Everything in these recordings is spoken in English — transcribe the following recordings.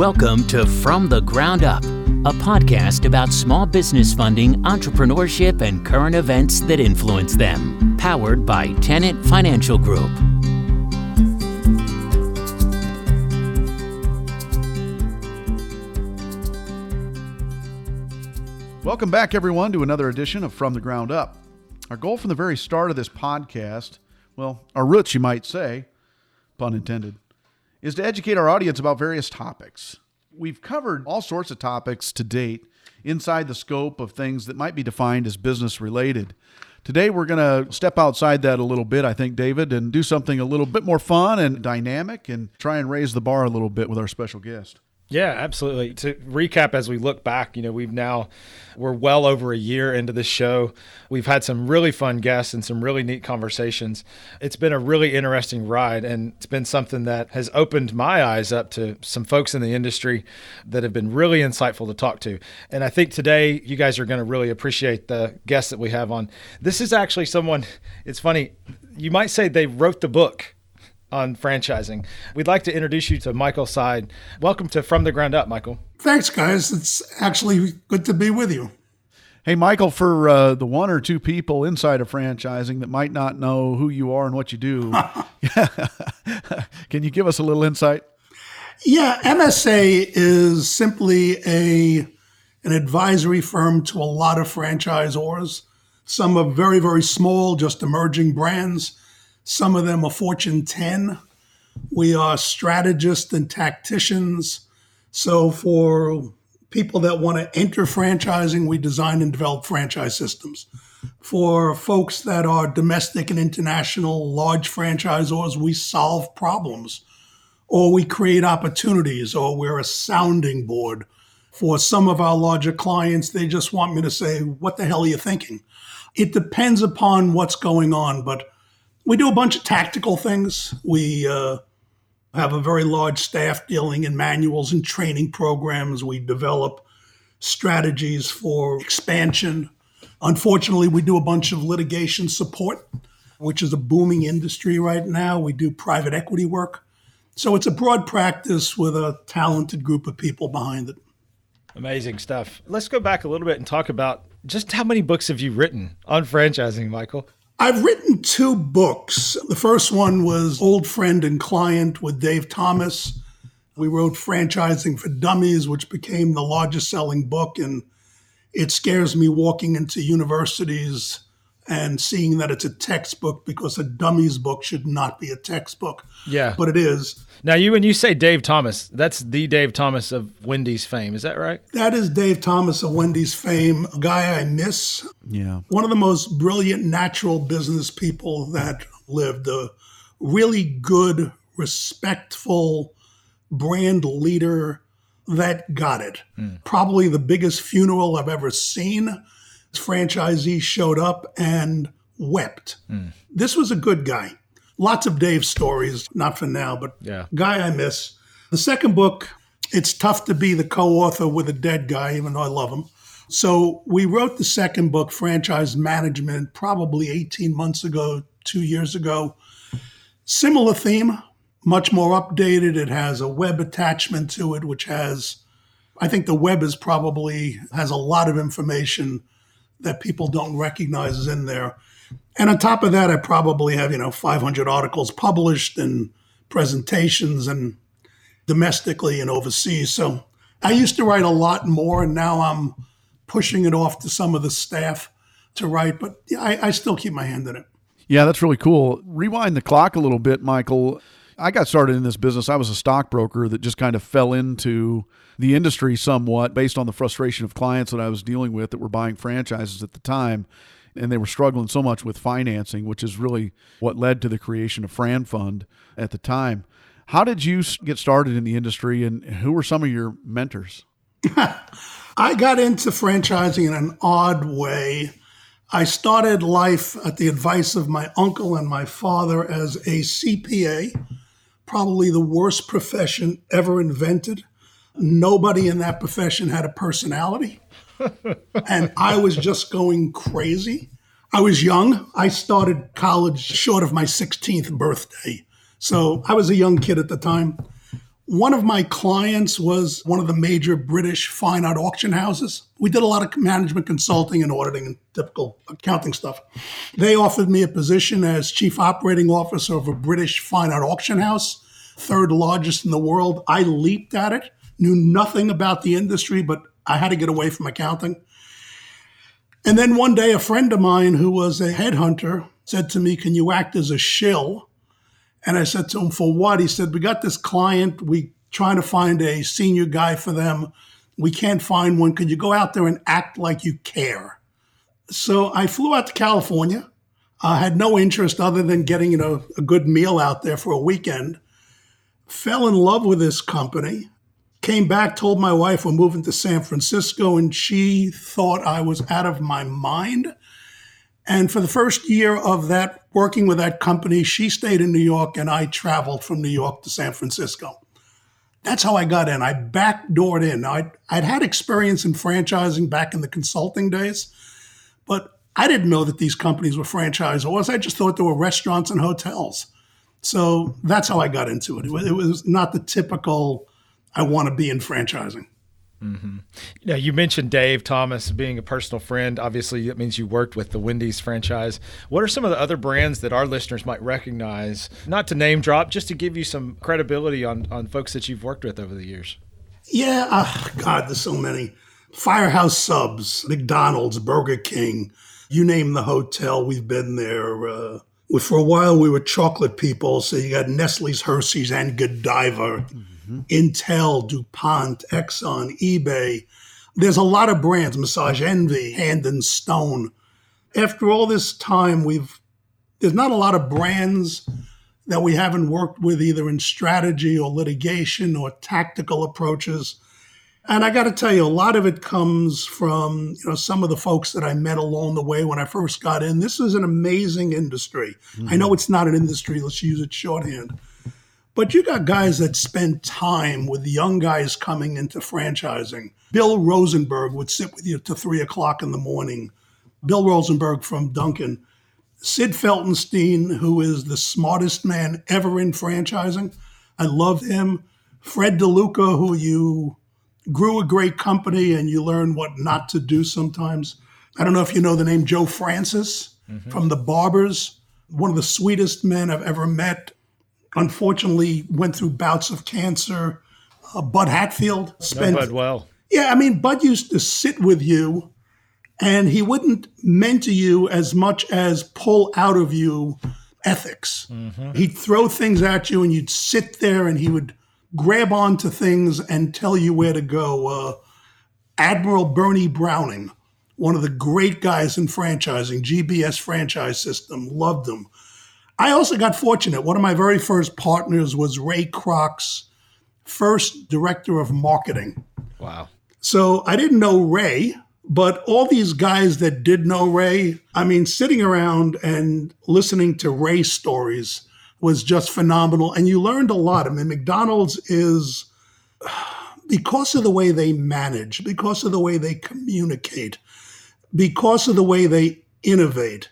Welcome to From the Ground Up, a podcast about small business funding, entrepreneurship, and current events that influence them. Powered by Tenet Financial Group. Welcome back, everyone, to another edition of From the Ground Up. Our goal from the very start of this podcast, well, our roots, you might say, pun intended, is to educate our audience about various topics. We've covered all sorts of topics to date inside the scope of things that might be defined as business related. Today, we're going to step outside that a little bit, I think, David, and do something a little bit more fun and dynamic and try and raise the bar a little bit with our special guest. Yeah, absolutely. To recap, as we look back, you know, we've now, we're well over a year into this show. We've had some really fun guests and some really neat conversations. It's been a really interesting ride, and it's been something that has opened my eyes up to some folks in the industry that have been really insightful to talk to. And I think today you guys are going to really appreciate the guests that we have on. This is actually someone, it's funny, you might say they wrote the book on franchising. We'd like to introduce you to Michael Seid. Welcome to From the Ground Up, Michael. Thanks, guys. It's actually good to be with you. Hey, Michael, for uh, the one or two people inside of franchising that might not know who you are and what you do, can you give us a little insight? Yeah, MSA is simply a an advisory firm to a lot of franchisors. Some are very, very small, just emerging brands some of them are Fortune 10. We are strategists and tacticians. So, for people that want to enter franchising, we design and develop franchise systems. For folks that are domestic and international large franchisors, we solve problems or we create opportunities or we're a sounding board. For some of our larger clients, they just want me to say, What the hell are you thinking? It depends upon what's going on, but we do a bunch of tactical things. We uh, have a very large staff dealing in manuals and training programs. We develop strategies for expansion. Unfortunately, we do a bunch of litigation support, which is a booming industry right now. We do private equity work. So it's a broad practice with a talented group of people behind it. Amazing stuff. Let's go back a little bit and talk about just how many books have you written on franchising, Michael? I've written two books. The first one was Old Friend and Client with Dave Thomas. We wrote Franchising for Dummies, which became the largest selling book. And it scares me walking into universities and seeing that it's a textbook because a dummies book should not be a textbook. Yeah. But it is. Now, you when you say Dave Thomas, that's the Dave Thomas of Wendy's fame. Is that right? That is Dave Thomas of Wendy's fame, a guy I miss. Yeah. One of the most brilliant natural business people that lived, a really good, respectful brand leader that got it. Mm. Probably the biggest funeral I've ever seen franchisee showed up and wept. Mm. This was a good guy. Lots of Dave stories, not for now, but yeah. guy I miss. The second book, it's tough to be the co-author with a dead guy, even though I love him. So we wrote the second book, Franchise Management, probably 18 months ago, two years ago. Similar theme, much more updated. It has a web attachment to it, which has, I think the web is probably has a lot of information that people don't recognize is in there. And on top of that, I probably have, you know, 500 articles published and presentations and domestically and overseas. So I used to write a lot more, and now I'm pushing it off to some of the staff to write, but I, I still keep my hand in it. Yeah, that's really cool. Rewind the clock a little bit, Michael. I got started in this business. I was a stockbroker that just kind of fell into the industry somewhat based on the frustration of clients that I was dealing with that were buying franchises at the time. And they were struggling so much with financing, which is really what led to the creation of Fran Fund at the time. How did you get started in the industry and who were some of your mentors? I got into franchising in an odd way. I started life at the advice of my uncle and my father as a CPA, probably the worst profession ever invented nobody in that profession had a personality. and I was just going crazy. I was young. I started college short of my 16th birthday. So I was a young kid at the time. One of my clients was one of the major British fine art auction houses. We did a lot of management consulting and auditing and typical accounting stuff. They offered me a position as chief operating officer of a British fine art auction house, third largest in the world. I leaped at it, knew nothing about the industry, but I had to get away from accounting. And then one day, a friend of mine who was a headhunter said to me, Can you act as a shill and I said to him, For what? He said, We got this client. We trying to find a senior guy for them. We can't find one. Could you go out there and act like you care? So I flew out to California. I had no interest other than getting you know a good meal out there for a weekend. Fell in love with this company. Came back, told my wife we're moving to San Francisco, and she thought I was out of my mind. And for the first year of that, working with that company, she stayed in New York and I traveled from New York to San Francisco. That's how I got in. I backdoored in. I'd, I'd had experience in franchising back in the consulting days, but I didn't know that these companies were franchisors. I just thought they were restaurants and hotels. So that's how I got into it. It was, it was not the typical, I want to be in franchising. Mm-hmm. You you mentioned Dave Thomas being a personal friend. Obviously, that means you worked with the Wendy's franchise. What are some of the other brands that our listeners might recognize? Not to name drop, just to give you some credibility on on folks that you've worked with over the years. Yeah, oh God, there's so many. Firehouse Subs, McDonald's, Burger King, you name the hotel, we've been there. Uh, for a while, we were chocolate people, so you got Nestle's, Hershey's, and Godiva. Mm-hmm mm-hmm. Intel, DuPont, Exxon, eBay. There's a lot of brands, Massage Envy, Hand and Stone. After all this time, we've there's not a lot of brands that we haven't worked with either in strategy or litigation or tactical approaches. And I got to tell you, a lot of it comes from you know some of the folks that I met along the way when I first got in. This is an amazing industry. Mm-hmm. I know it's not an industry. Let's use it shorthand. But you got guys that spend time with young guys coming into franchising. Bill Rosenberg would sit with you to three o'clock in the morning. Bill Rosenberg from Dunkin'. Sid Feltenstein, who is the smartest man ever in franchising. I love him. Fred DeLuca, who you grew a great company and you learn what not to do sometimes. I don't know if you know the name Joe Francis mm-hmm. from the Barbers, one of the sweetest men I've ever met unfortunately went through bouts of cancer. Uh, Bud Hadfield spent. No, Bud well. Yeah, I mean, Bud used to sit with you, and he wouldn't mentor you as much as pull out of you ethics. Mm-hmm. He'd throw things at you, and you'd sit there, and he would grab onto things and tell you where to go. Uh, Admiral Bernie Browning, one of the great guys in franchising, GBS franchise system, loved him. I also got fortunate. One of my very first partners was Ray Kroc's first director of marketing. Wow. So I didn't know Ray, but all these guys that did know Ray, I mean, sitting around and listening to Ray stories was just phenomenal. And you learned a lot. I mean, McDonald's is, because of the way they manage, because of the way they communicate, because of the way they innovate,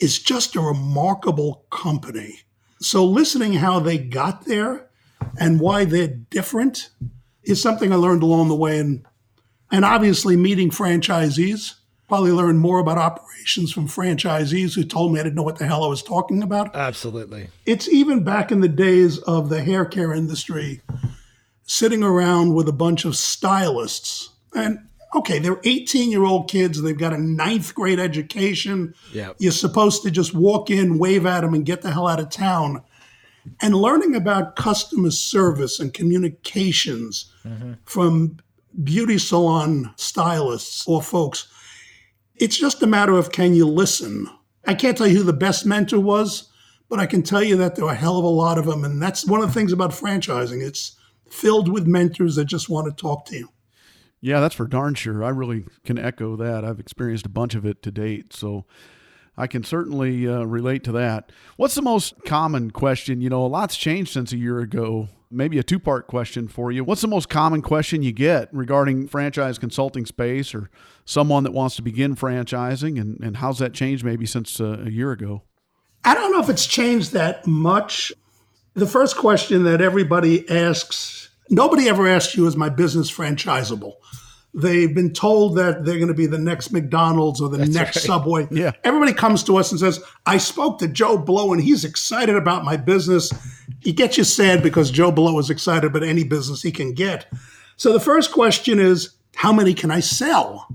is just a remarkable company. So listening how they got there and why they're different is something I learned along the way and and obviously meeting franchisees. Probably learned more about operations from franchisees who told me I didn't know what the hell I was talking about. Absolutely. It's even back in the days of the hair care industry, sitting around with a bunch of stylists. And okay, they're 18 year old kids. They've got a ninth grade education. Yep. You're supposed to just walk in, wave at them, and get the hell out of town. And learning about customer service and communications mm-hmm. from beauty salon stylists or folks, it's just a matter of can you listen? I can't tell you who the best mentor was, but I can tell you that there are a hell of a lot of them. And that's one of the things about franchising. It's filled with mentors that just want to talk to you. Yeah, that's for darn sure. I really can echo that. I've experienced a bunch of it to date. So I can certainly uh, relate to that. What's the most common question? You know, a lot's changed since a year ago. Maybe a two part question for you. What's the most common question you get regarding franchise consulting space or someone that wants to begin franchising? And, and how's that changed maybe since uh, a year ago? I don't know if it's changed that much. The first question that everybody asks Nobody ever asks you, is my business franchisable? They've been told that they're going to be the next McDonald's or the That's next right. Subway. Yeah. Everybody comes to us and says, I spoke to Joe Blow and he's excited about my business. He gets you sad because Joe Blow is excited about any business he can get. So the first question is, how many can I sell?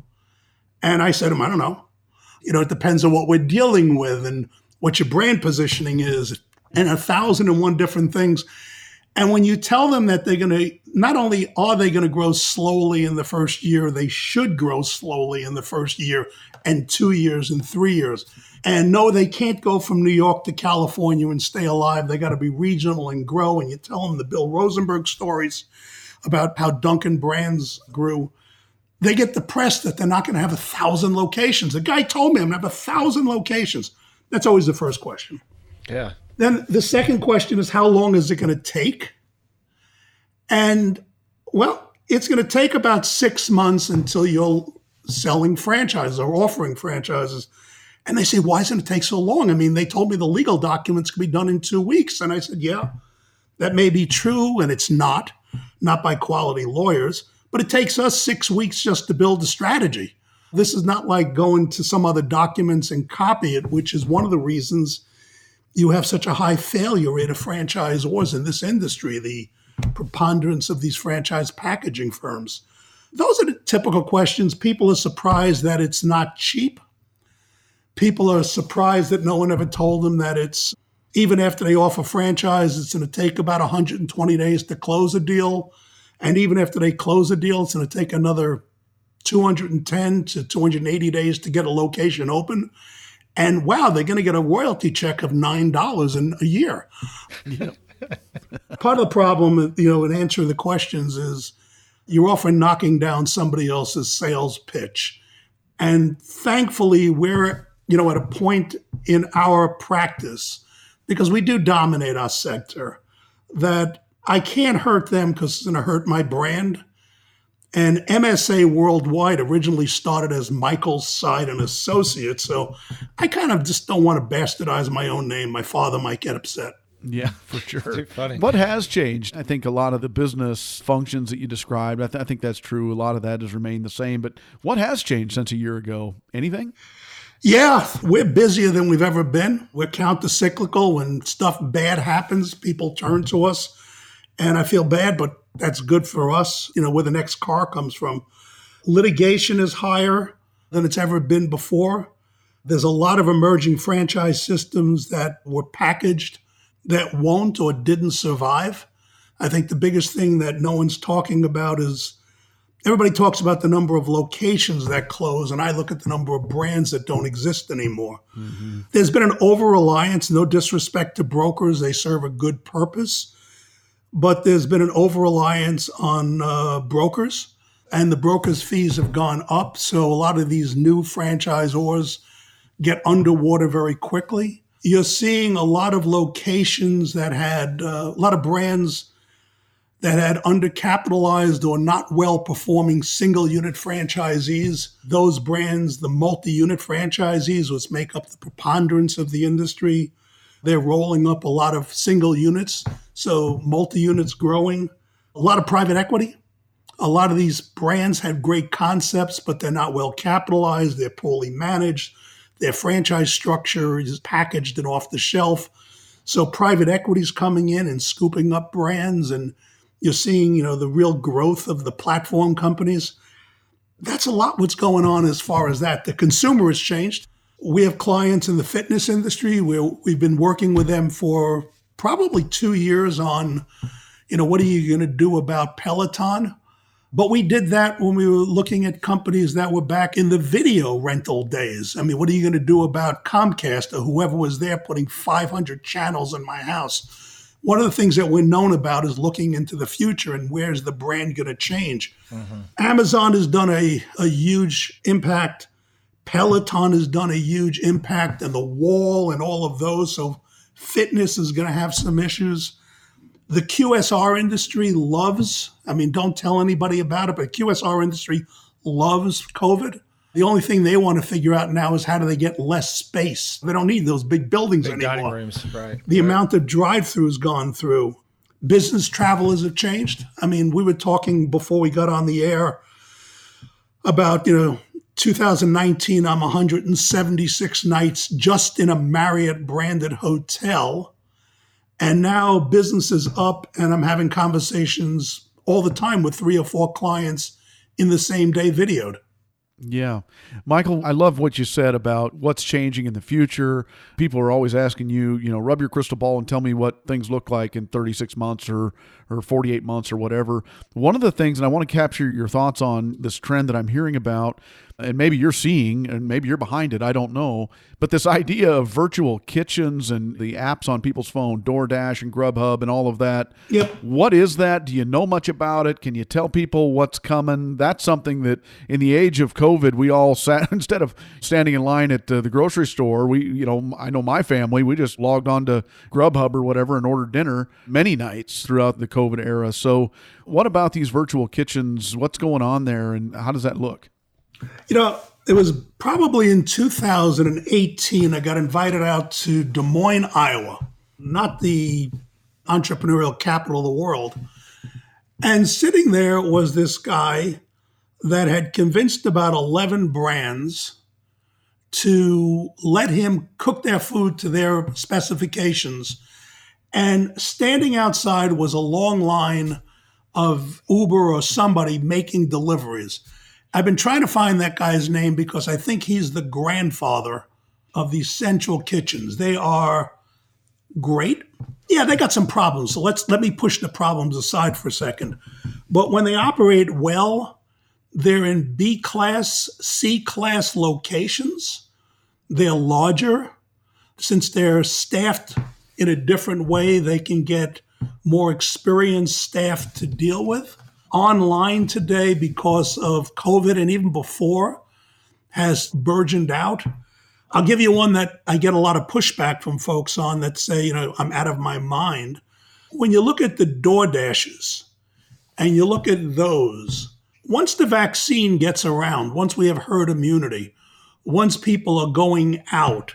And I said to him, I don't know. You know, it depends on what we're dealing with and what your brand positioning is and a thousand and one different things. And when you tell them that they're going to, not only are they going to grow slowly in the first year, they should grow slowly in the first year and two years and three years. And no, they can't go from New York to California and stay alive. They got to be regional and grow. And you tell them the Bill Rosenberg stories about how Dunkin' Brands grew. They get depressed that they're not going to have a thousand locations. The guy told me I'm going to have a thousand locations. That's always the first question. Yeah. Then the second question is how long is it going to take? And well, it's going to take about six months until you're selling franchises or offering franchises. And they say, why is it take so long? I mean, they told me the legal documents could be done in two weeks. And I said, yeah, that may be true. And it's not, not by quality lawyers, but it takes us six weeks just to build a strategy. This is not like going to some other documents and copy it, which is one of the reasons you have such a high failure rate of franchisors in this industry, the preponderance of these franchise packaging firms. Those are the typical questions. People are surprised that it's not cheap. People are surprised that no one ever told them that it's, even after they offer franchise, it's going to take about 120 days to close a deal. And even after they close a deal, it's going to take another 210 to 280 days to get a location open. And wow, they're going to get a royalty check of $9 in a year. Part of the problem, you know, in answering the questions is you're often knocking down somebody else's sales pitch. And thankfully, we're, you know, at a point in our practice, because we do dominate our sector, that I can't hurt them because it's going to hurt my brand. And MSA Worldwide originally started as Michael's Seid and Associates. So I kind of just don't want to bastardize my own name. My father might get upset. Yeah, for sure. What has changed? I think a lot of the business functions that you described, I, th- I, think that's true. A lot of that has remained the same. But what has changed since a year ago? Anything? Yeah, we're busier than we've ever been. We're counter cyclical. When stuff bad happens, people turn to us. And I feel bad, but that's good for us, you know, where the next car comes from. Litigation is higher than it's ever been before. There's a lot of emerging franchise systems that were packaged that won't or didn't survive. I think the biggest thing that no one's talking about is everybody talks about the number of locations that close, and I look at the number of brands that don't exist anymore. Mm-hmm. There's been an over reliance, no disrespect to brokers, they serve a good purpose but there's been an over reliance on uh, brokers, and the brokers' fees have gone up. So a lot of these new franchisors get underwater very quickly. You're seeing a lot of locations that had uh, a lot of brands that had undercapitalized or not well performing single unit franchisees. Those brands, the multi unit franchisees, which make up the preponderance of the industry, they're rolling up a lot of single units, so multi units growing, a lot of private equity. A lot of these brands have great concepts, but they're not well capitalized, they're poorly managed, their franchise structure is packaged and off the shelf. So private equity is coming in and scooping up brands and you're seeing, you know, the real growth of the platform companies. That's a lot what's going on as far as that. The consumer has changed. We have clients in the fitness industry where we've been working with them for probably two years on, you know, what are you going to do about Peloton? But we did that when we were looking at companies that were back in the video rental days. I mean, what are you going to do about Comcast or whoever was there putting 500 channels in my house? One of the things that we're known about is looking into the future and where's the brand going to change. Mm-hmm. Amazon has done a, a huge impact Peloton has done a huge impact and the wall and all of those. So fitness is going to have some issues. The QSR industry loves, I mean, don't tell anybody about it, but QSR industry loves COVID. The only thing they want to figure out now is how do they get less space. They don't need those big buildings big anymore. Dining rooms, right? The right. amount of drive-throughs gone through. business travelers have changed. I mean, we were talking before we got on the air about, you know, 2019, I'm 176 nights just in a Marriott branded hotel. And now business is up, and I'm having conversations all the time with three or four clients in the same day videoed. Yeah. Michael, I love what you said about what's changing in the future. People are always asking you, you know, rub your crystal ball and tell me what things look like in 36 months or or 48 months or whatever. One of the things and I want to capture your thoughts on this trend that I'm hearing about and maybe you're seeing and maybe you're behind it, I don't know, but this idea of virtual kitchens and the apps on people's phone, DoorDash and Grubhub and all of that. Yep. What is that? Do you know much about it? Can you tell people what's coming? That's something that in the age of COVID, we all sat instead of standing in line at uh, the grocery store, we, you know, I know my family, we just logged on to Grubhub or whatever and ordered dinner many nights throughout the COVID era. So, what about these virtual kitchens? What's going on there and how does that look? You know, it was probably in 2018 I got invited out to Des Moines, Iowa, not the entrepreneurial capital of the world. And sitting there was this guy that had convinced about 11 brands to let him cook their food to their specifications. And standing outside was a long line of Uber or somebody making deliveries. I've been trying to find that guy's name because I think he's the grandfather of these central kitchens. They are great. Yeah, they got some problems. So let's let me push the problems aside for a second. But when they operate well, they're in B class, C class locations. They're larger. Since they're staffed in a different way, they can get more experienced staff to deal with online today because of COVID and even before has burgeoned out. I'll give you one that I get a lot of pushback from folks on that say, you know, I'm out of my mind. When you look at the Door Dashes and you look at those, once the vaccine gets around, once we have herd immunity, once people are going out,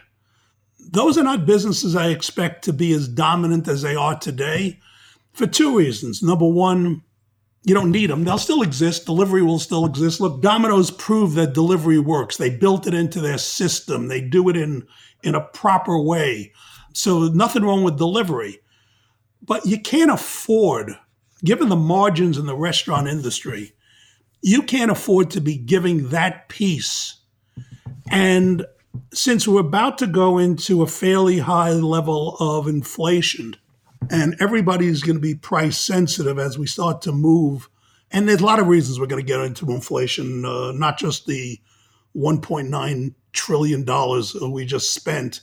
those are not businesses I expect to be as dominant as they are today for two reasons. Number one, you don't need them. They'll still exist. Delivery will still exist. Look, Domino's proved that delivery works. They built it into their system. They do it in in a proper way. So nothing wrong with delivery. But you can't afford, given the margins in the restaurant industry, you can't afford to be giving that piece. And since we're about to go into a fairly high level of inflation, and everybody's going to be price sensitive as we start to move. And there's a lot of reasons we're going to get into inflation, uh, not just the 1.9 trillion dollars we just spent,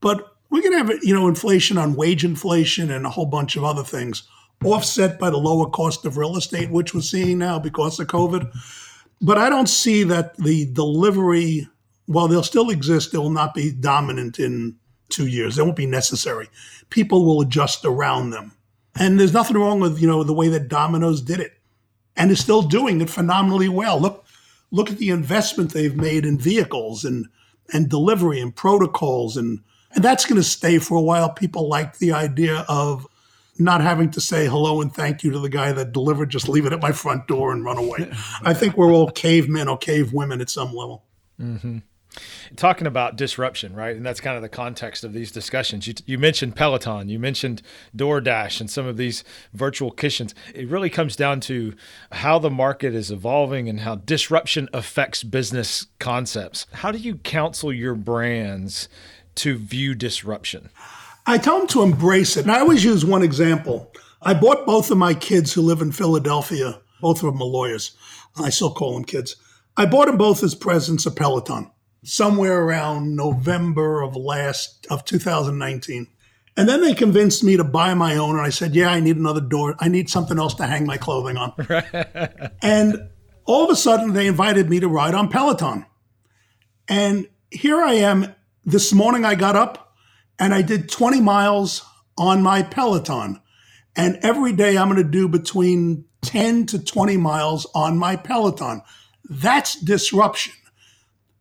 but we're going to have you know inflation on wage inflation and a whole bunch of other things, offset by the lower cost of real estate, which we're seeing now because of COVID. But I don't see that the delivery, while they'll still exist, they will not be dominant in two years. They won't be necessary. People will adjust around them. And there's nothing wrong with, you know, the way that Domino's did it. And is still doing it phenomenally well. Look, look at the investment they've made in vehicles and and delivery and protocols and and that's going to stay for a while. People like the idea of not having to say hello and thank you to the guy that delivered, just leave it at my front door and run away. I think we're all cavemen or cave women at some level. Mm-hmm. Talking about disruption, right? And that's kind of the context of these discussions. You, you, mentioned Peloton, you mentioned DoorDash, and some of these virtual kitchens. It really comes down to how the market is evolving and how disruption affects business concepts. How do you counsel your brands to view disruption? I tell them to embrace it. And I always use one example. I bought both of my kids who live in Philadelphia, both of them are lawyers. I still call them kids. I bought them both as presents a Peloton somewhere around November of last of 2019. And then they convinced me to buy my own, and I said, "Yeah, I need another door. I need something else to hang my clothing on." and all of a sudden, they invited me to ride on Peloton, and here I am. This morning, I got up and I did 20 miles on my Peloton, and every day I'm going to do between 10 to 20 miles on my Peloton. That's disruption.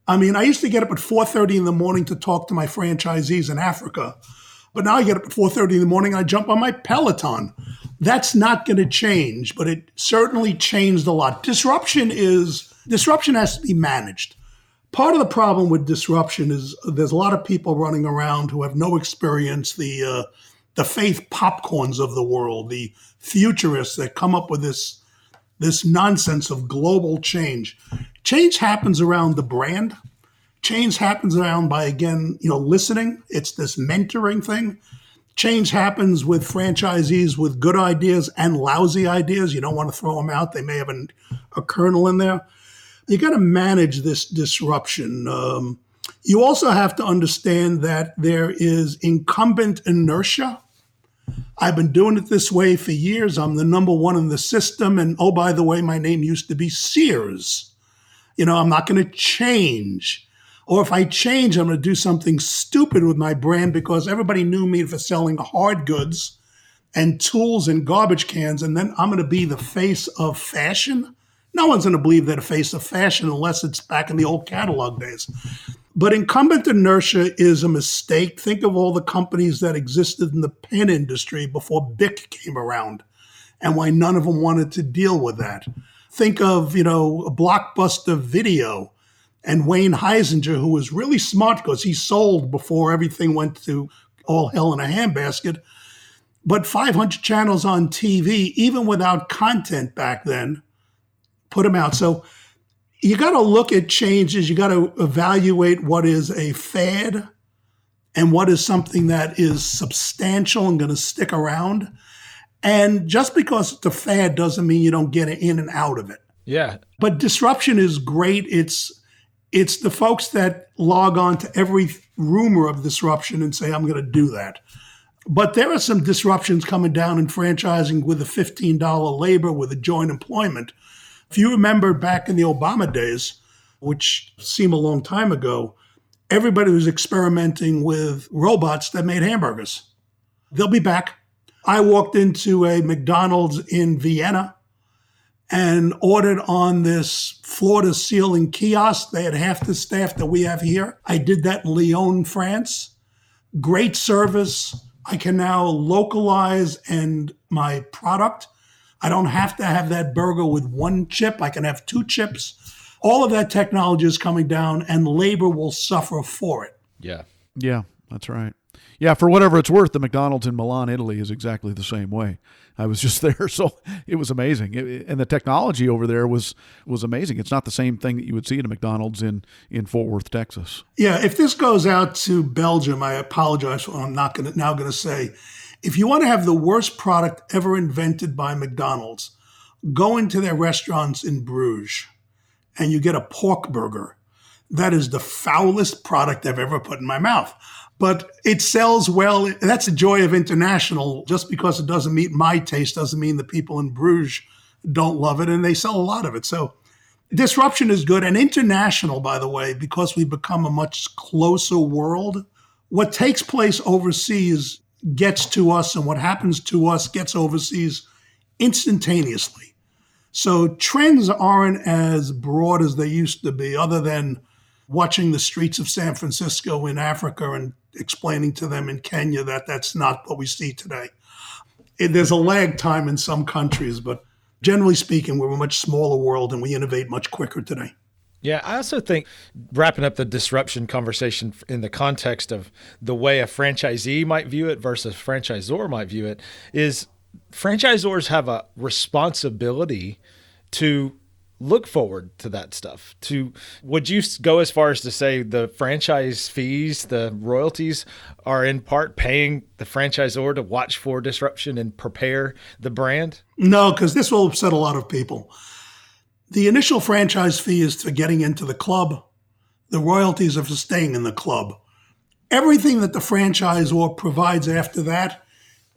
I mean, I used to get up at 4:30 in the morning to talk to my franchisees in Africa. But now I get up at 4:30 in the morning and I jump on my Peloton. That's not going to change, but it certainly changed a lot. Disruption is disruption has to be managed. Part of the problem with disruption is there's a lot of people running around who have no experience. The uh, the Faith Popcorns of the world, the futurists that come up with this this nonsense of global change. Change happens around the brand. Change happens around by again, you know, listening. It's this mentoring thing. Change happens with franchisees with good ideas and lousy ideas. You don't want to throw them out. They may have an, a kernel in there. You got to manage this disruption. Um, you also have to understand that there is incumbent inertia I've been doing it this way for years. I'm the number one in the system. And oh, by the way, my name used to be Sears. You know, I'm not going to change. Or if I change, I'm going to do something stupid with my brand because everybody knew me for selling hard goods and tools and garbage cans. And then I'm going to be the face of fashion. No one's going to believe they're the face of fashion unless it's back in the old catalog days. But incumbent inertia is a mistake. Think of all the companies that existed in the pen industry before Bic came around and why none of them wanted to deal with that. Think of, you know, Blockbuster Video and Wayne Huizenga, who was really smart because he sold before everything went to all hell in a handbasket. But 500 channels on TV, even without content back then, put them out. So you got to look at changes. You got to evaluate what is a fad and what is something that is substantial and going to stick around. And just because it's a fad doesn't mean you don't get in and out of it. Yeah. But disruption is great. It's it's the folks that log on to every rumor of disruption and say, I'm going to do that. But there are some disruptions coming down in franchising with a $15 labor, with a joint employment if you remember back in the Obama days, which seem a long time ago, everybody was experimenting with robots that made hamburgers. They'll be back. I walked into a McDonald's in Vienna and ordered on this floor to ceiling kiosk. They had half the staff that we have here. I did that in Lyon, France. Great service. I can now localize and my product I don't have to have that burger with one chip. I can have two chips. All of that technology is coming down, and labor will suffer for it. Yeah. Yeah, that's right. Yeah, for whatever it's worth, the McDonald's in Milan, Italy is exactly the same way. I was just there, so it was amazing, it, and the technology over there was was amazing. It's not the same thing that you would see at a McDonald's in in Fort Worth, Texas. Yeah, if this goes out to Belgium, I apologize for what I'm not going now going to say. If you want to have the worst product ever invented by McDonald's, go into their restaurants in Bruges and you get a pork burger. That is the foulest product I've ever put in my mouth. But it sells well. That's the joy of international. Just because it doesn't meet my taste doesn't mean the people in Bruges don't love it, and they sell a lot of it. So disruption is good. And international, by the way, because we've become a much closer world, what takes place overseas gets to us and what happens to us gets overseas instantaneously. So trends aren't as broad as they used to be, other than watching the streets of San Francisco in Africa and explaining to them in Kenya that that's not what we see today. It, there's a lag time in some countries, but generally speaking, we're a much smaller world and we innovate much quicker today. Yeah, I also think wrapping up the disruption conversation in the context of the way a franchisee might view it versus a franchisor might view it is franchisors have a responsibility to look forward to that stuff. To would you go as far as to say the franchise fees, the royalties are in part paying the franchisor to watch for disruption and prepare the brand? No, because this will upset a lot of people. The initial franchise fee is for getting into the club. The royalties are for staying in the club. Everything that the franchisor provides after that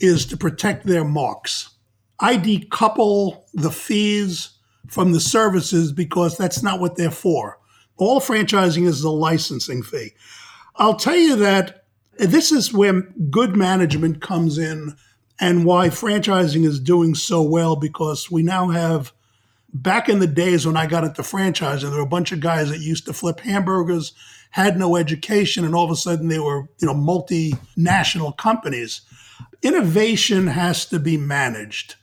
is to protect their marks. I decouple the fees from the services because that's not what they're for. All franchising is a licensing fee. I'll tell you that this is where good management comes in and why franchising is doing so well because we now have back in the days when I got into franchising, there were a bunch of guys that used to flip hamburgers, had no education, and all of a sudden they were, you know, multinational companies. Innovation has to be managed.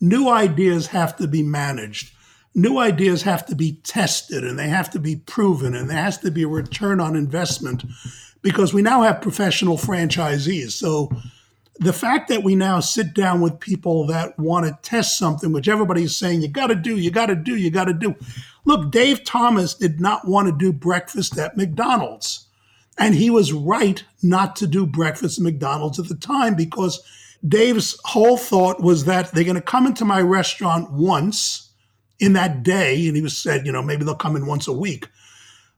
New ideas have to be managed. New ideas have to be tested and they have to be proven and there has to be a return on investment because we now have professional franchisees. So the fact that we now sit down with people that want to test something, which everybody's saying, you got to do, you got to do, you got to do. Look, Dave Thomas did not want to do breakfast at McDonald's. And he was right not to do breakfast at McDonald's at the time because Dave's whole thought was that they're going to come into my restaurant once in that day. And he was said, you know, maybe they'll come in once a week.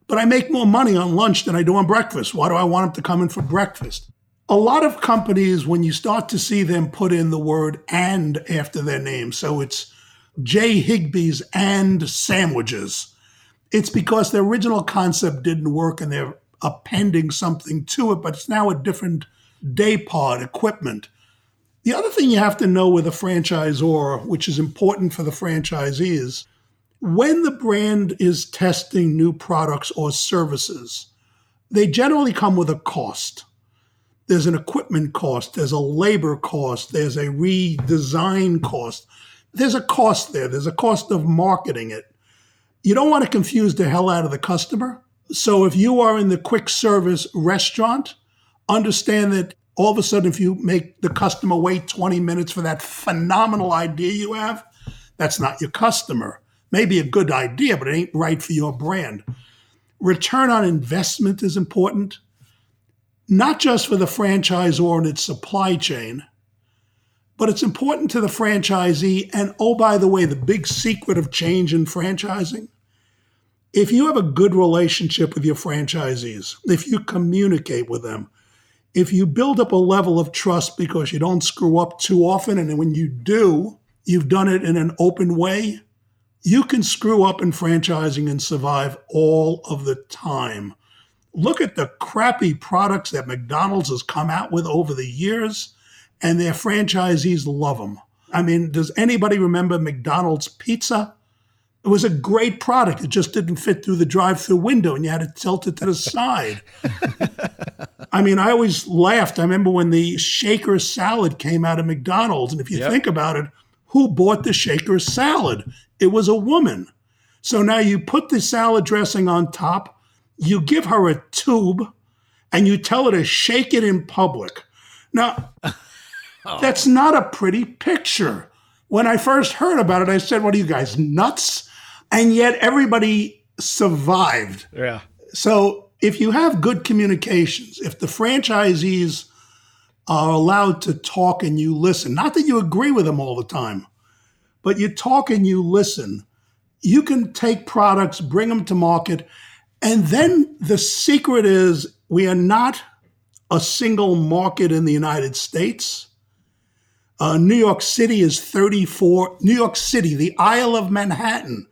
But I make more money on lunch than I do on breakfast. Why do I want them to come in for breakfast? A lot of companies, when you start to see them put in the word and after their name, so it's J. Higbee's and sandwiches, it's because the original concept didn't work and they're appending something to it, but it's now a different day part equipment. The other thing you have to know with a franchisor, which is important for the franchisees, when the brand is testing new products or services, they generally come with a cost there's an equipment cost, there's a labor cost, there's a redesign cost. There's a cost there. There's a cost of marketing it. You don't want to confuse the hell out of the customer. So if you are in the quick service restaurant, understand that all of a sudden, if you make the customer wait 20 minutes for that phenomenal idea you have, that's not your customer. Maybe a good idea, but it ain't right for your brand. Return on investment is important not just for the franchisor and its supply chain, but it's important to the franchisee. And oh, by the way, the big secret of change in franchising if you have a good relationship with your franchisees, if you communicate with them, if you build up a level of trust because you don't screw up too often, and when you do, you've done it in an open way, you can screw up in franchising and survive all of the time look at the crappy products that McDonald's has come out with over the years, and their franchisees love them. I mean, does anybody remember McDonald's pizza? It was a great product. It just didn't fit through the drive-through window, and you had to tilt it to the side. I mean, I always laughed. I remember when the shaker salad came out of McDonald's, and if you yep. think about it, who bought the shaker salad? It was a woman. So now you put the salad dressing on top, you give her a tube and you tell her to shake it in public. Now, oh. that's not a pretty picture. When I first heard about it, I said, What are you guys, nuts? And yet everybody survived. Yeah. So if you have good communications, if the franchisees are allowed to talk and you listen, not that you agree with them all the time, but you talk and you listen, you can take products, bring them to market, and then the secret is we are not a single market in the United States. Uh, New York City is 34. New York City, the Isle of Manhattan,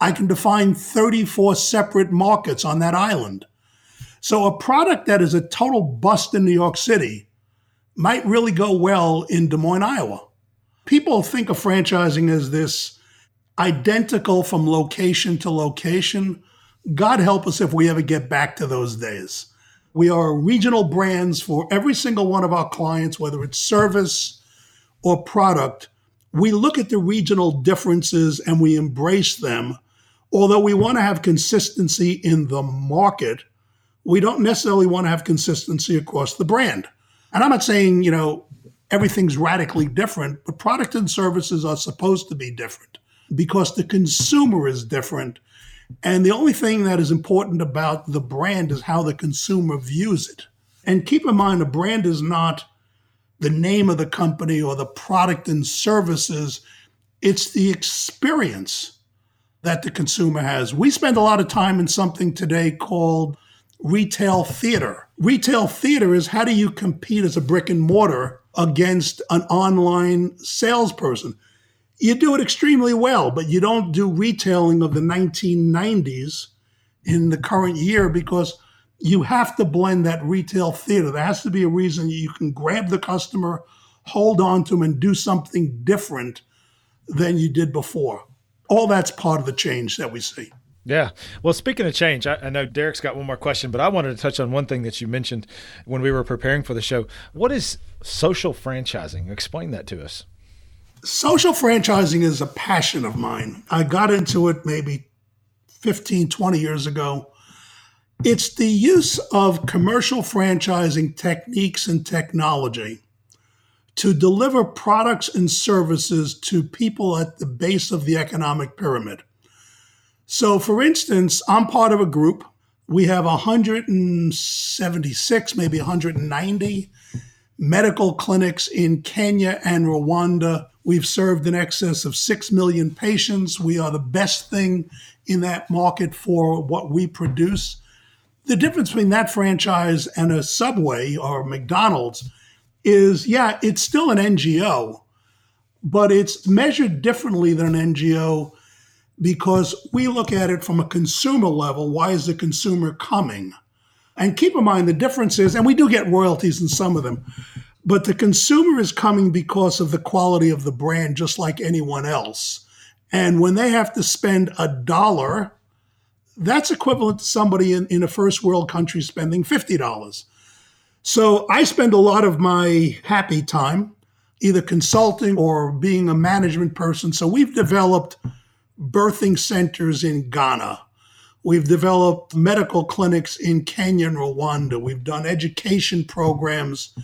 I can define 34 separate markets on that island. So a product that is a total bust in New York City might really go well in Des Moines, Iowa. People think of franchising as this identical from location to location. God help us if we ever get back to those days. We are regional brands for every single one of our clients, whether it's service or product. We look at the regional differences and we embrace them. Although we want to have consistency in the market, we don't necessarily want to have consistency across the brand. And I'm not saying, you know, everything's radically different, but product and services are supposed to be different because the consumer is different and the only thing that is important about the brand is how the consumer views it. And keep in mind, a brand is not the name of the company or the product and services, it's the experience that the consumer has. We spend a lot of time in something today called retail theater. Retail theater is how do you compete as a brick and mortar against an online salesperson? You do it extremely well, but you don't do retailing of the 1990s in the current year because you have to blend that retail theater. There has to be a reason you can grab the customer, hold on to them, and do something different than you did before. All that's part of the change that we see. Yeah. Well, speaking of change, I, I, know Derek's got one more question, but I wanted to touch on one thing that you mentioned when we were preparing for the show. What is social franchising? Explain that to us. Social franchising is a passion of mine. I got into it maybe 15, 20 years ago. It's the use of commercial franchising techniques and technology to deliver products and services to people at the base of the economic pyramid. So, for instance, I'm part of a group. We have 176, maybe 190 medical clinics in Kenya and Rwanda. We've served in excess of 6 million patients. We are the best thing in that market for what we produce. The difference between that franchise and a Subway or McDonald's is yeah, it's still an NGO, but it's measured differently than an NGO because we look at it from a consumer level. Why is the consumer coming? And keep in mind the difference is, and we do get royalties in some of them, but the consumer is coming because of the quality of the brand, just like anyone else. And when they have to spend a dollar, that's equivalent to somebody in, in a first world country spending $50. So I spend a lot of my happy time either consulting or being a management person. So we've developed birthing centers in Ghana. We've developed medical clinics in Kenya and Rwanda. We've done education programs,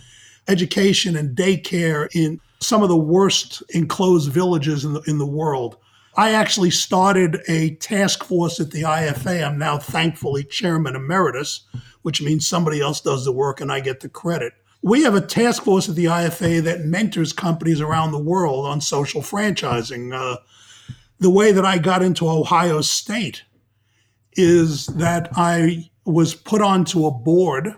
education and daycare in some of the worst enclosed villages in the, in the world. I actually started a task force at the IFA. I'm now thankfully chairman emeritus, which means somebody else does the work and I get the credit. We have a task force at the IFA that mentors companies around the world on social franchising. Uh, the way that I got into Ohio State is that I was put onto a board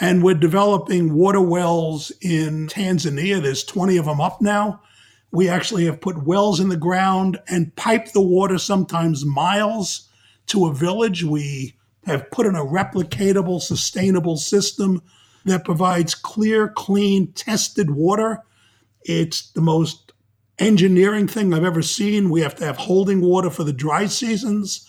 and we're developing water wells in Tanzania. There's 20 of them up now. We actually have put wells in the ground and piped the water sometimes miles to a village. We have put in a replicatable, sustainable system that provides clear, clean, tested water. It's the most engineering thing I've ever seen. We have to have holding water for the dry seasons.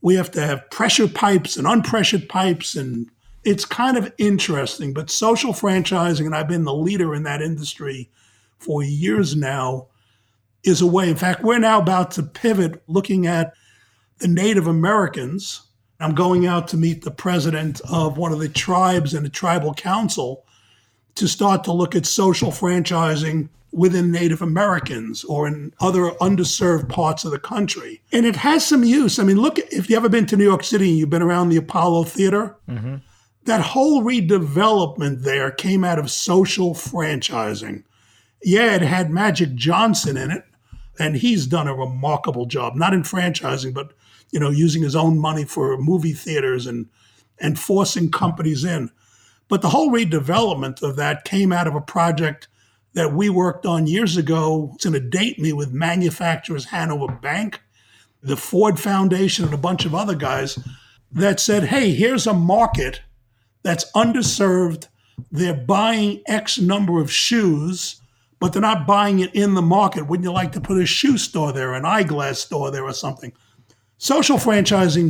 We have to have pressure pipes and unpressured pipes. And it's kind of interesting. But social franchising, and I've been the leader in that industry for years now, is a way. In fact, we're now about to pivot looking at the Native Americans I'm going out to meet the president of one of the tribes and the tribal council to start to look at social franchising within Native Americans or in other underserved parts of the country. And it has some use. I mean, look, if you've ever been to New York City and you've been around the Apollo Theater, mm-hmm. That whole redevelopment there came out of social franchising. Yeah, it had Magic Johnson in it, and he's done a remarkable job, not in franchising, but you know, using his own money for movie theaters and and forcing companies in. But the whole redevelopment of that came out of a project that we worked on years ago. It's going to date me with Manufacturers Hanover Bank, the Ford Foundation, and a bunch of other guys that said, hey, here's a market that's underserved. They're buying X number of shoes, but they're not buying it in the market. Wouldn't you like to put a shoe store there, an eyeglass store there, or something? Social franchising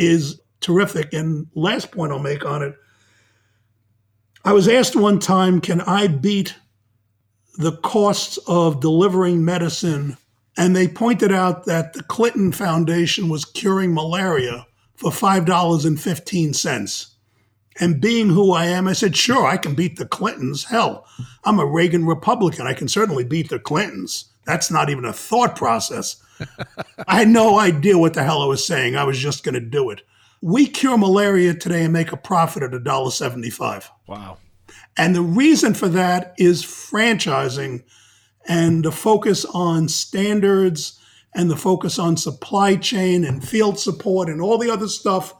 is terrific. And last point I'll make on it I was asked one time, can I beat the costs of delivering medicine? And they pointed out that the Clinton Foundation was curing malaria for $5.15. And being who I am, I said, sure, I can beat the Clintons. Hell, I'm a Reagan Republican. I can certainly beat the Clintons. That's not even a thought process. I had no idea what the hell I was saying. I was just going to do it. We cure malaria today and make a profit at $1.75. Wow. And the reason for that is franchising and the focus on standards and the focus on supply chain and field support and all the other stuff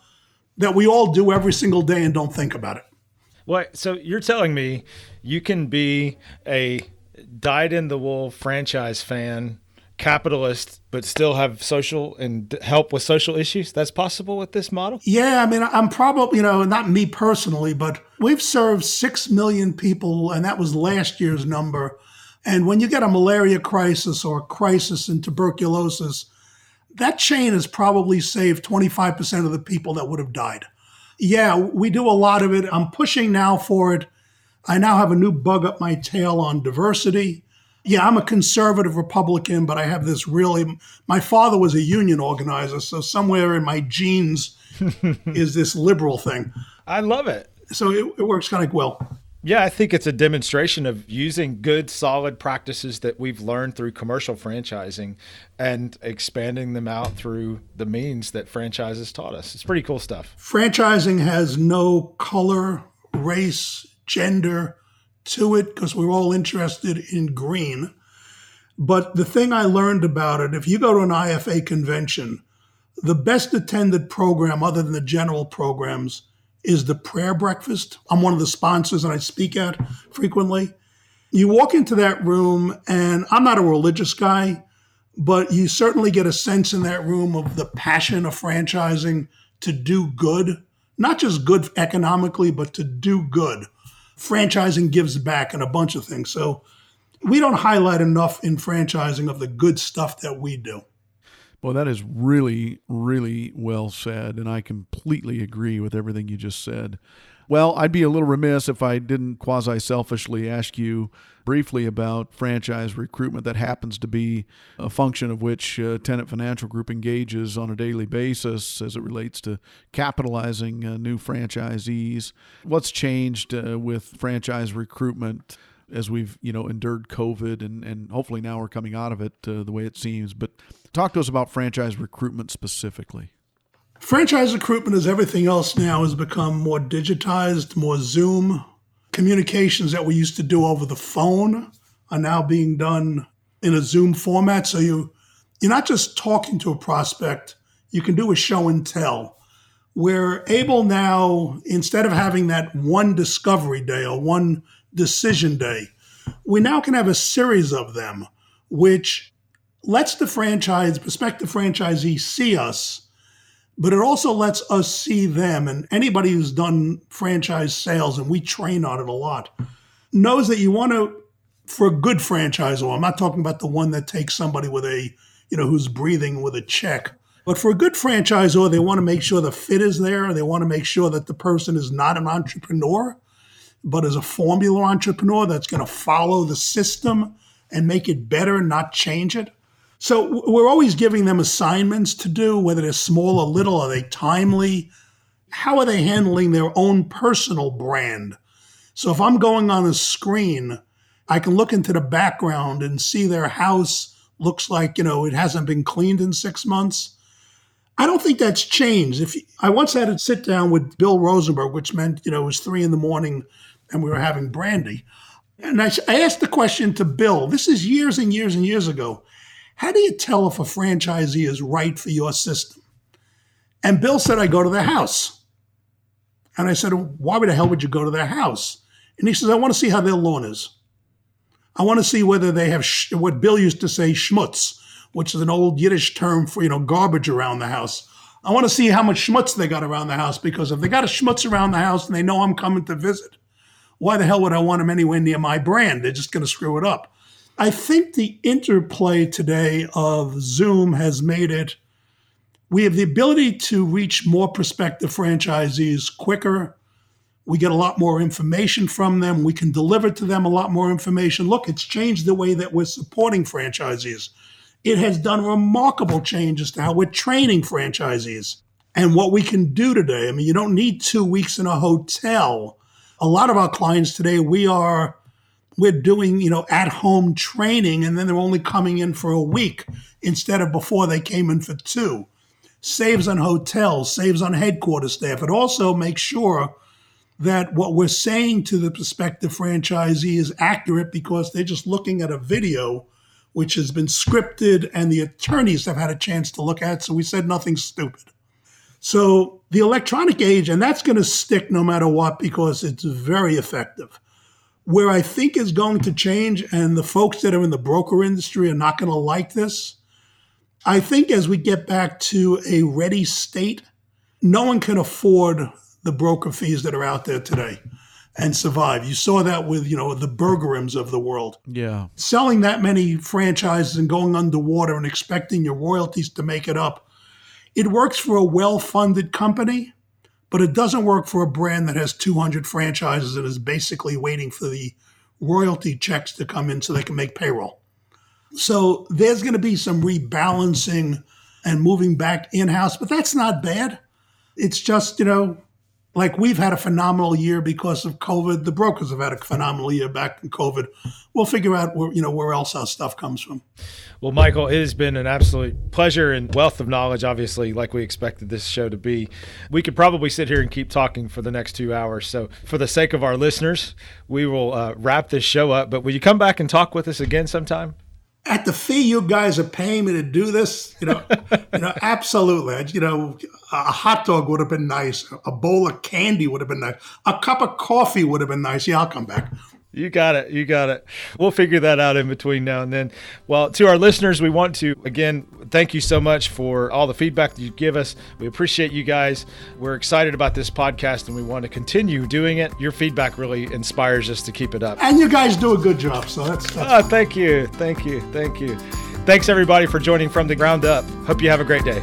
that we all do every single day and don't think about it. Well, so you're telling me you can be a dyed in the wool franchise fan capitalist but still have social and help with social issues? That's possible with this model? Yeah i mean i'm probably you know not me personally but we've served 6 million people and that was last year's number. And when you get a malaria crisis or a crisis in tuberculosis that chain has probably saved 25% of the people that would have died. Yeah, we do a lot of it. I'm pushing now for it. I now have a new bug up my tail on diversity. Yeah, I'm a conservative Republican, but I have this really. My father was a union organizer, so somewhere in my genes is this liberal thing. I love it. So it, it works kind of well. Yeah, I think it's a demonstration of using good, solid practices that we've learned through commercial franchising and expanding them out through the means that franchises taught us. It's pretty cool stuff. Franchising has no color, race, gender to it because we're all interested in green. But the thing I learned about it, if you go to an IFA convention, the best attended program, other than the general programs, is the prayer breakfast. I'm one of the sponsors and I speak at frequently. You walk into that room, and I'm not a religious guy, but you certainly get a sense in that room of the passion of franchising to do good, not just good economically, but to do good. Franchising gives back and a bunch of things. So we don't highlight enough in franchising of the good stuff that we do. Well, that is really, really well said. And I completely agree with everything you just said. Well, I'd be a little remiss if I didn't quasi selfishly ask you briefly about franchise recruitment. That happens to be a function of which uh, Tenet Financial Group engages on a daily basis as it relates to capitalizing uh, new franchisees. What's changed uh, with franchise recruitment? as we've you know endured COVID and and hopefully now we're coming out of it uh, the way it seems. But Talk to us about franchise recruitment specifically. Franchise recruitment, as everything else now, has become more digitized, more Zoom. Communications that we used to do over the phone are now being done in a Zoom format. So you you're not just talking to a prospect, you can do a show and tell. We're able now, instead of having that one discovery day or one decision day, we now can have a series of them, which lets the franchise, prospective franchisee see us, but it also lets us see them. And anybody who's done franchise sales, and we train on it a lot, knows that you want to, for a good franchisor, I'm not talking about the one that takes somebody with a, you know, who's breathing with a check. But for a good franchisor, they want to make sure the fit is there. They want to make sure that the person is not an entrepreneur, but is a formula entrepreneur that's going to follow the system and make it better, and not change it. So we're always giving them assignments to do, whether they're small or little. Are they timely? How are they handling their own personal brand? So if I'm going on a screen, I can look into the background and see their house looks like, you know, it hasn't been cleaned in six months. I don't think that's changed. If I once had to sit down with Bill Rosenberg, which meant, you know, it was three in the morning and we were having brandy. And I, I asked the question to Bill, this is years and years and years ago. How do you tell if a franchisee is right for your system? And Bill said, I go to their house. And I said, Why the hell would you go to their house? And he says, I want to see how their lawn is. I want to see whether they have sh- what Bill used to say, schmutz, which is an old Yiddish term for, you know, garbage around the house. I want to see how much schmutz they got around the house because if they got a schmutz around the house and they know I'm coming to visit, why the hell would I want them anywhere near my brand? They're just going to screw it up. I think the interplay today of Zoom has made it, we have the ability to reach more prospective franchisees quicker. We get a lot more information from them. We can deliver to them a lot more information. Look, it's changed the way that we're supporting franchisees. It has done remarkable changes to how we're training franchisees and what we can do today. I mean, you don't need two weeks in a hotel. A lot of our clients today, we are we're doing, you know, at home training and then they're only coming in for a week instead of before they came in for two. Saves on hotels, saves on headquarters staff. It also makes sure that what we're saying to the prospective franchisee is accurate because they're just looking at a video which has been scripted and the attorneys have had a chance to look at. So we said nothing stupid. So the electronic age, and that's going to stick no matter what because it's very effective. Where I think is going to change, and the folks that are in the broker industry are not going to like this. I think as we get back to a ready state, no one can afford the broker fees that are out there today. and survive. You saw that with, you know, the Burgerims of the world. Yeah. Selling that many franchises and going underwater and expecting your royalties to make it up. It works for a well-funded company, but it doesn't work for a brand that has 200 franchises and is basically waiting for the royalty checks to come in so they can make payroll. So there's going to be some rebalancing and moving back in-house, but that's not bad. It's just, you know, like we've had a phenomenal year because of COVID. The brokers have had a phenomenal year back in COVID. We'll figure out where you know where else our stuff comes from. Well, Michael, it has been an absolute pleasure and wealth of knowledge, obviously, like we expected this show to be. We could probably sit here and keep talking for the next two hours. So, for the sake of our listeners, we will uh, wrap this show up. But will you come back and talk with us again sometime? At the fee you guys are paying me to do this, you know, you know, absolutely. You know, a hot dog would have been nice. A bowl of candy would have been nice. A cup of coffee would have been nice. Yeah, I'll come back. You got it. You got it. We'll figure that out in between now and then. Well, to our listeners, we want to again thank you so much for all the feedback that you give us. We appreciate you guys. We're excited about this podcast and we want to continue doing it. Your feedback really inspires us to keep it up. And you guys do a good job. So that's, that's- oh, thank you. Thank you. Thank you. Thanks everybody for joining from the ground up. Hope you have a great day.